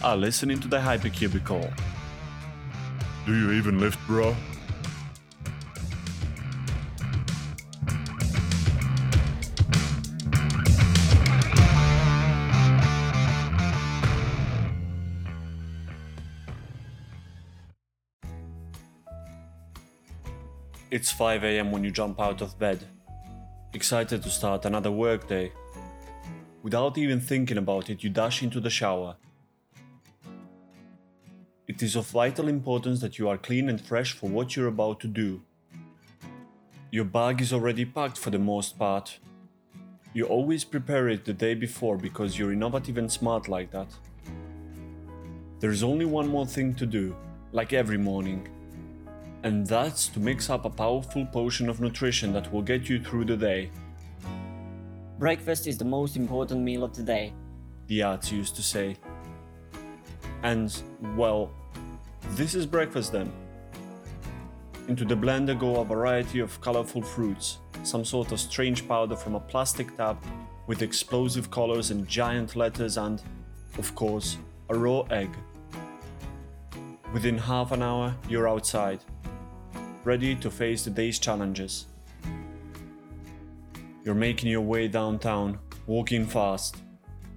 You are listening to the Hypercubicle. Do you even lift, bro? It's 5 am when you jump out of bed, excited to start another workday. Without even thinking about it, you dash into the shower. It is of vital importance that you are clean and fresh for what you're about to do. Your bag is already packed for the most part. You always prepare it the day before because you're innovative and smart like that. There's only one more thing to do, like every morning and that's to mix up a powerful potion of nutrition that will get you through the day. Breakfast is the most important meal of the day. The arts used to say. And, well, this is breakfast then. Into the blender go a variety of colorful fruits, some sort of strange powder from a plastic tap with explosive colors and giant letters, and, of course, a raw egg. Within half an hour, you're outside, ready to face the day's challenges. You're making your way downtown, walking fast.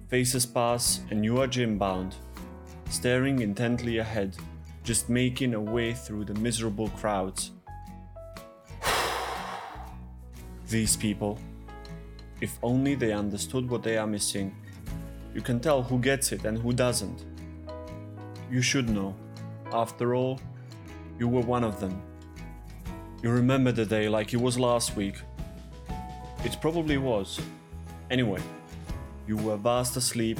Faces pass and you are gym bound, staring intently ahead, just making a way through the miserable crowds. These people, if only they understood what they are missing. You can tell who gets it and who doesn't. You should know. After all, you were one of them. You remember the day like it was last week. It probably was. Anyway, you were fast asleep,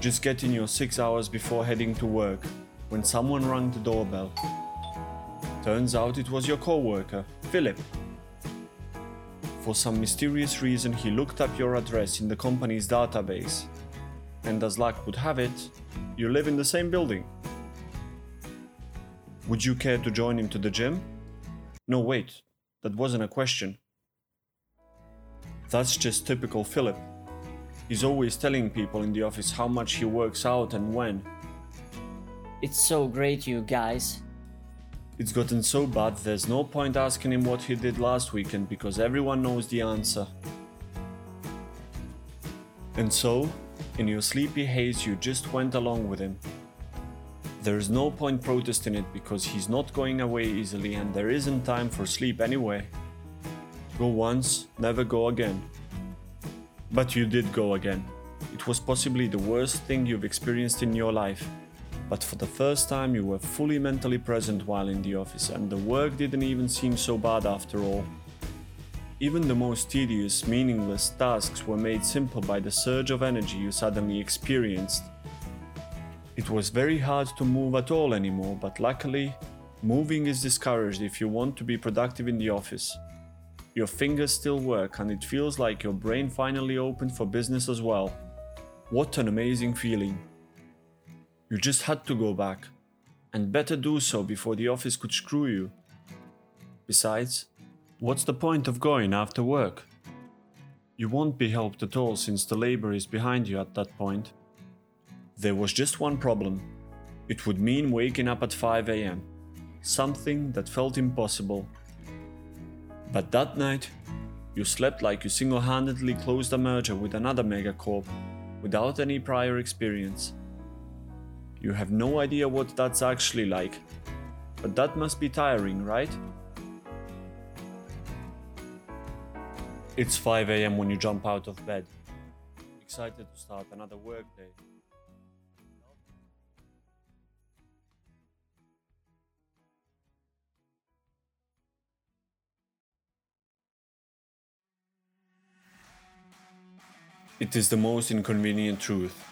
just getting your six hours before heading to work, when someone rang the doorbell. Turns out it was your co-worker, Philip. For some mysterious reason, he looked up your address in the company's database. And as luck would have it, you live in the same building. Would you care to join him to the gym? No, wait, that wasn't a question. That's just typical Philip. He's always telling people in the office how much he works out and when. It's so great, you guys. It's gotten so bad there's no point asking him what he did last weekend because everyone knows the answer. And so, in your sleepy haze, you just went along with him. There is no point protesting it because he's not going away easily and there isn't time for sleep anyway. Go once, never go again. But you did go again. It was possibly the worst thing you've experienced in your life. But for the first time, you were fully mentally present while in the office, and the work didn't even seem so bad after all. Even the most tedious, meaningless tasks were made simple by the surge of energy you suddenly experienced. It was very hard to move at all anymore, but luckily, moving is discouraged if you want to be productive in the office. Your fingers still work, and it feels like your brain finally opened for business as well. What an amazing feeling! You just had to go back, and better do so before the office could screw you. Besides, what's the point of going after work? You won't be helped at all since the labor is behind you at that point. There was just one problem. It would mean waking up at 5 am, something that felt impossible. But that night, you slept like you single handedly closed a merger with another megacorp without any prior experience. You have no idea what that's actually like, but that must be tiring, right? It's 5 am when you jump out of bed, excited to start another workday. It is the most inconvenient truth.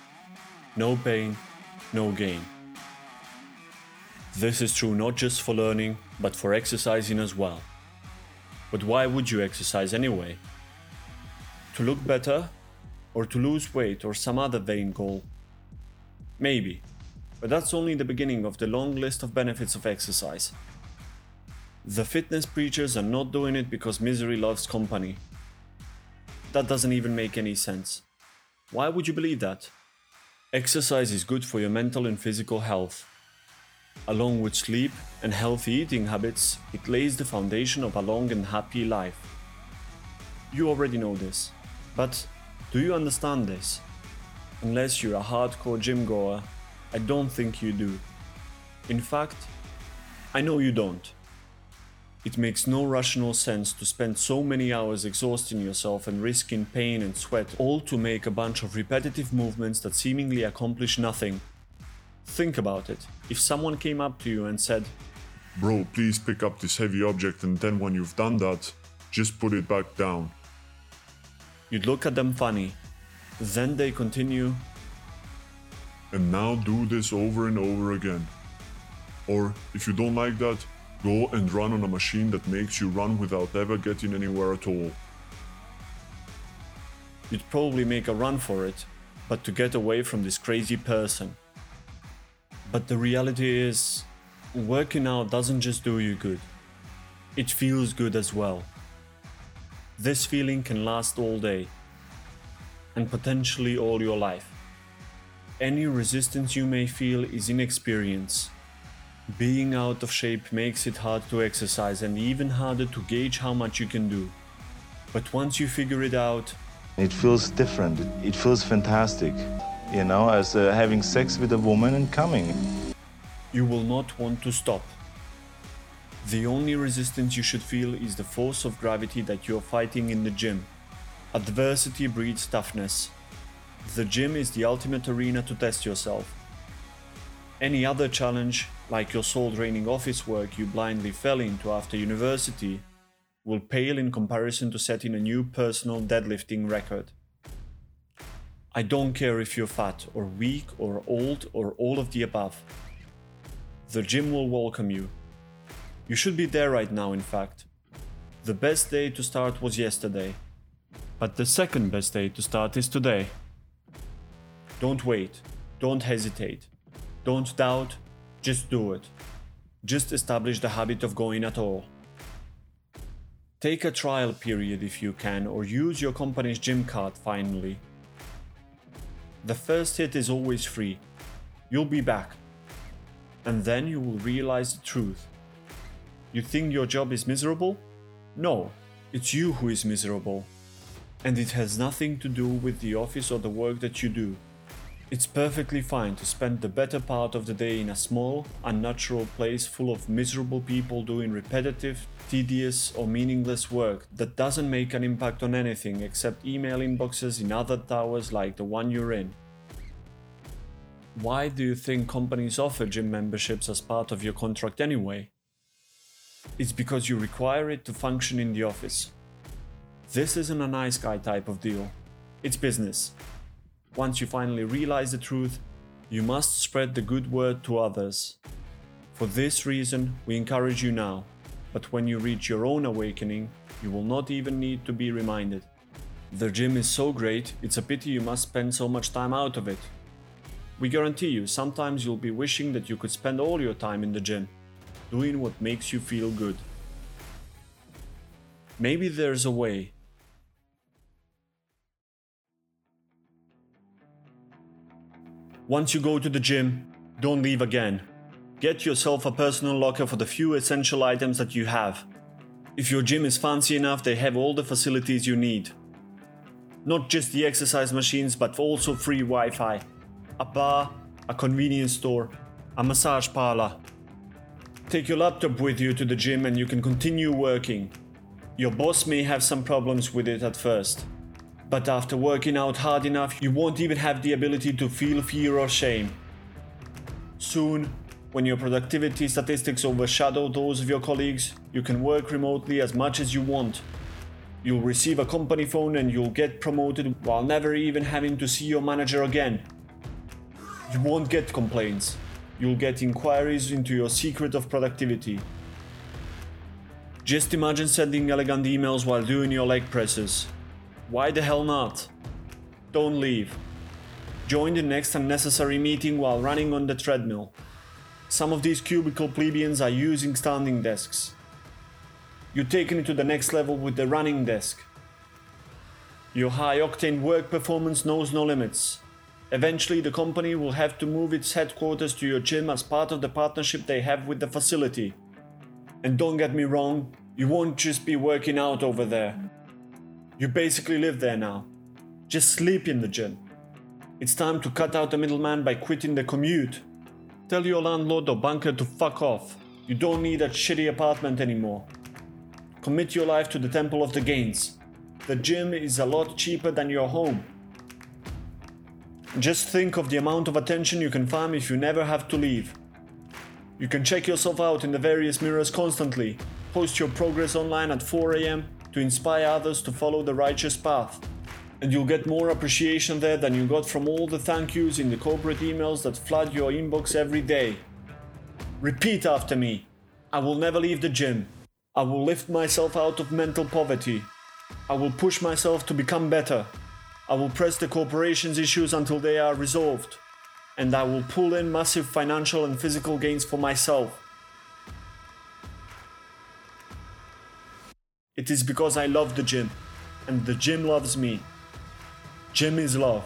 No pain, no gain. This is true not just for learning, but for exercising as well. But why would you exercise anyway? To look better? Or to lose weight or some other vain goal? Maybe, but that's only the beginning of the long list of benefits of exercise. The fitness preachers are not doing it because misery loves company, that doesn't even make any sense. Why would you believe that? Exercise is good for your mental and physical health. Along with sleep and healthy eating habits, it lays the foundation of a long and happy life. You already know this, but do you understand this? Unless you're a hardcore gym goer, I don't think you do. In fact, I know you don't. It makes no rational sense to spend so many hours exhausting yourself and risking pain and sweat, all to make a bunch of repetitive movements that seemingly accomplish nothing. Think about it. If someone came up to you and said, Bro, please pick up this heavy object and then when you've done that, just put it back down. You'd look at them funny. Then they continue, And now do this over and over again. Or, if you don't like that, go and run on a machine that makes you run without ever getting anywhere at all. you'd probably make a run for it, but to get away from this crazy person. But the reality is, working out doesn't just do you good, it feels good as well. This feeling can last all day, and potentially all your life. Any resistance you may feel is inexperience. Being out of shape makes it hard to exercise and even harder to gauge how much you can do. But once you figure it out, It feels different. It feels fantastic, you know, as uh, having sex with a woman and coming. you will not want to stop. The only resistance you should feel is the force of gravity that you are fighting in the gym. Adversity breeds toughness. The gym is the ultimate arena to test yourself. Any other challenge, like your soul draining office work you blindly fell into after university, will pale in comparison to setting a new personal deadlifting record. I don't care if you're fat or weak or old or all of the above. The gym will welcome you. You should be there right now, in fact. The best day to start was yesterday, but the second best day to start is today. Don't wait, don't hesitate, don't doubt, just do it. Just establish the habit of going at all. Take a trial period if you can, or use your company's gym card finally. The first hit is always free. You'll be back. And then you will realize the truth. You think your job is miserable? No, it's you who is miserable. And it has nothing to do with the office or the work that you do. It's perfectly fine to spend the better part of the day in a small, unnatural place full of miserable people doing repetitive, tedious, or meaningless work that doesn't make an impact on anything except email inboxes in other towers like the one you're in. Why do you think companies offer gym memberships as part of your contract anyway? It's because you require it to function in the office. This isn't a nice guy type of deal. It's business. Once you finally realize the truth, you must spread the good word to others. For this reason, we encourage you now, but when you reach your own awakening, you will not even need to be reminded. The gym is so great, it's a pity you must spend so much time out of it. We guarantee you, sometimes you'll be wishing that you could spend all your time in the gym, doing what makes you feel good. Maybe there's a way. Once you go to the gym, don't leave again. Get yourself a personal locker for the few essential items that you have. If your gym is fancy enough, they have all the facilities you need. Not just the exercise machines, but also free Wi Fi, a bar, a convenience store, a massage parlor. Take your laptop with you to the gym and you can continue working. Your boss may have some problems with it at first, but after working out hard enough, you won't even have the ability to feel fear or shame. Soon, when your productivity statistics overshadow those of your colleagues, you can work remotely as much as you want. You'll receive a company phone and you'll get promoted while never even having to see your manager again. You won't get complaints. You'll get inquiries into your secret of productivity. Just imagine sending elegant emails while doing your leg presses. Why the hell not? Don't leave. Join the next unnecessary meeting while running on the treadmill. Some of these cubicle plebeians are using standing desks. You're taking it to the next level with the running desk. Your high octane work performance knows no limits. Eventually, the company will have to move its headquarters to your gym as part of the partnership they have with the facility. And don't get me wrong, you won't just be working out over there. You basically live there now. Just sleep in the gym. It's time to cut out the middleman by quitting the commute. Tell your landlord or banker to fuck off. You don't need that shitty apartment anymore. Commit your life to the Temple of the Gains. The gym is a lot cheaper than your home. Just think of the amount of attention you can farm if you never have to leave. You can check yourself out in the various mirrors constantly, post your progress online at 4 am to inspire others to follow the righteous path. And you'll get more appreciation there than you got from all the thank yous in the corporate emails that flood your inbox every day. Repeat after me I will never leave the gym. I will lift myself out of mental poverty. I will push myself to become better. I will press the corporation's issues until they are resolved. And I will pull in massive financial and physical gains for myself. It is because I love the gym, and the gym loves me. Gym is love.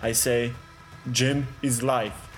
I say, gym is life.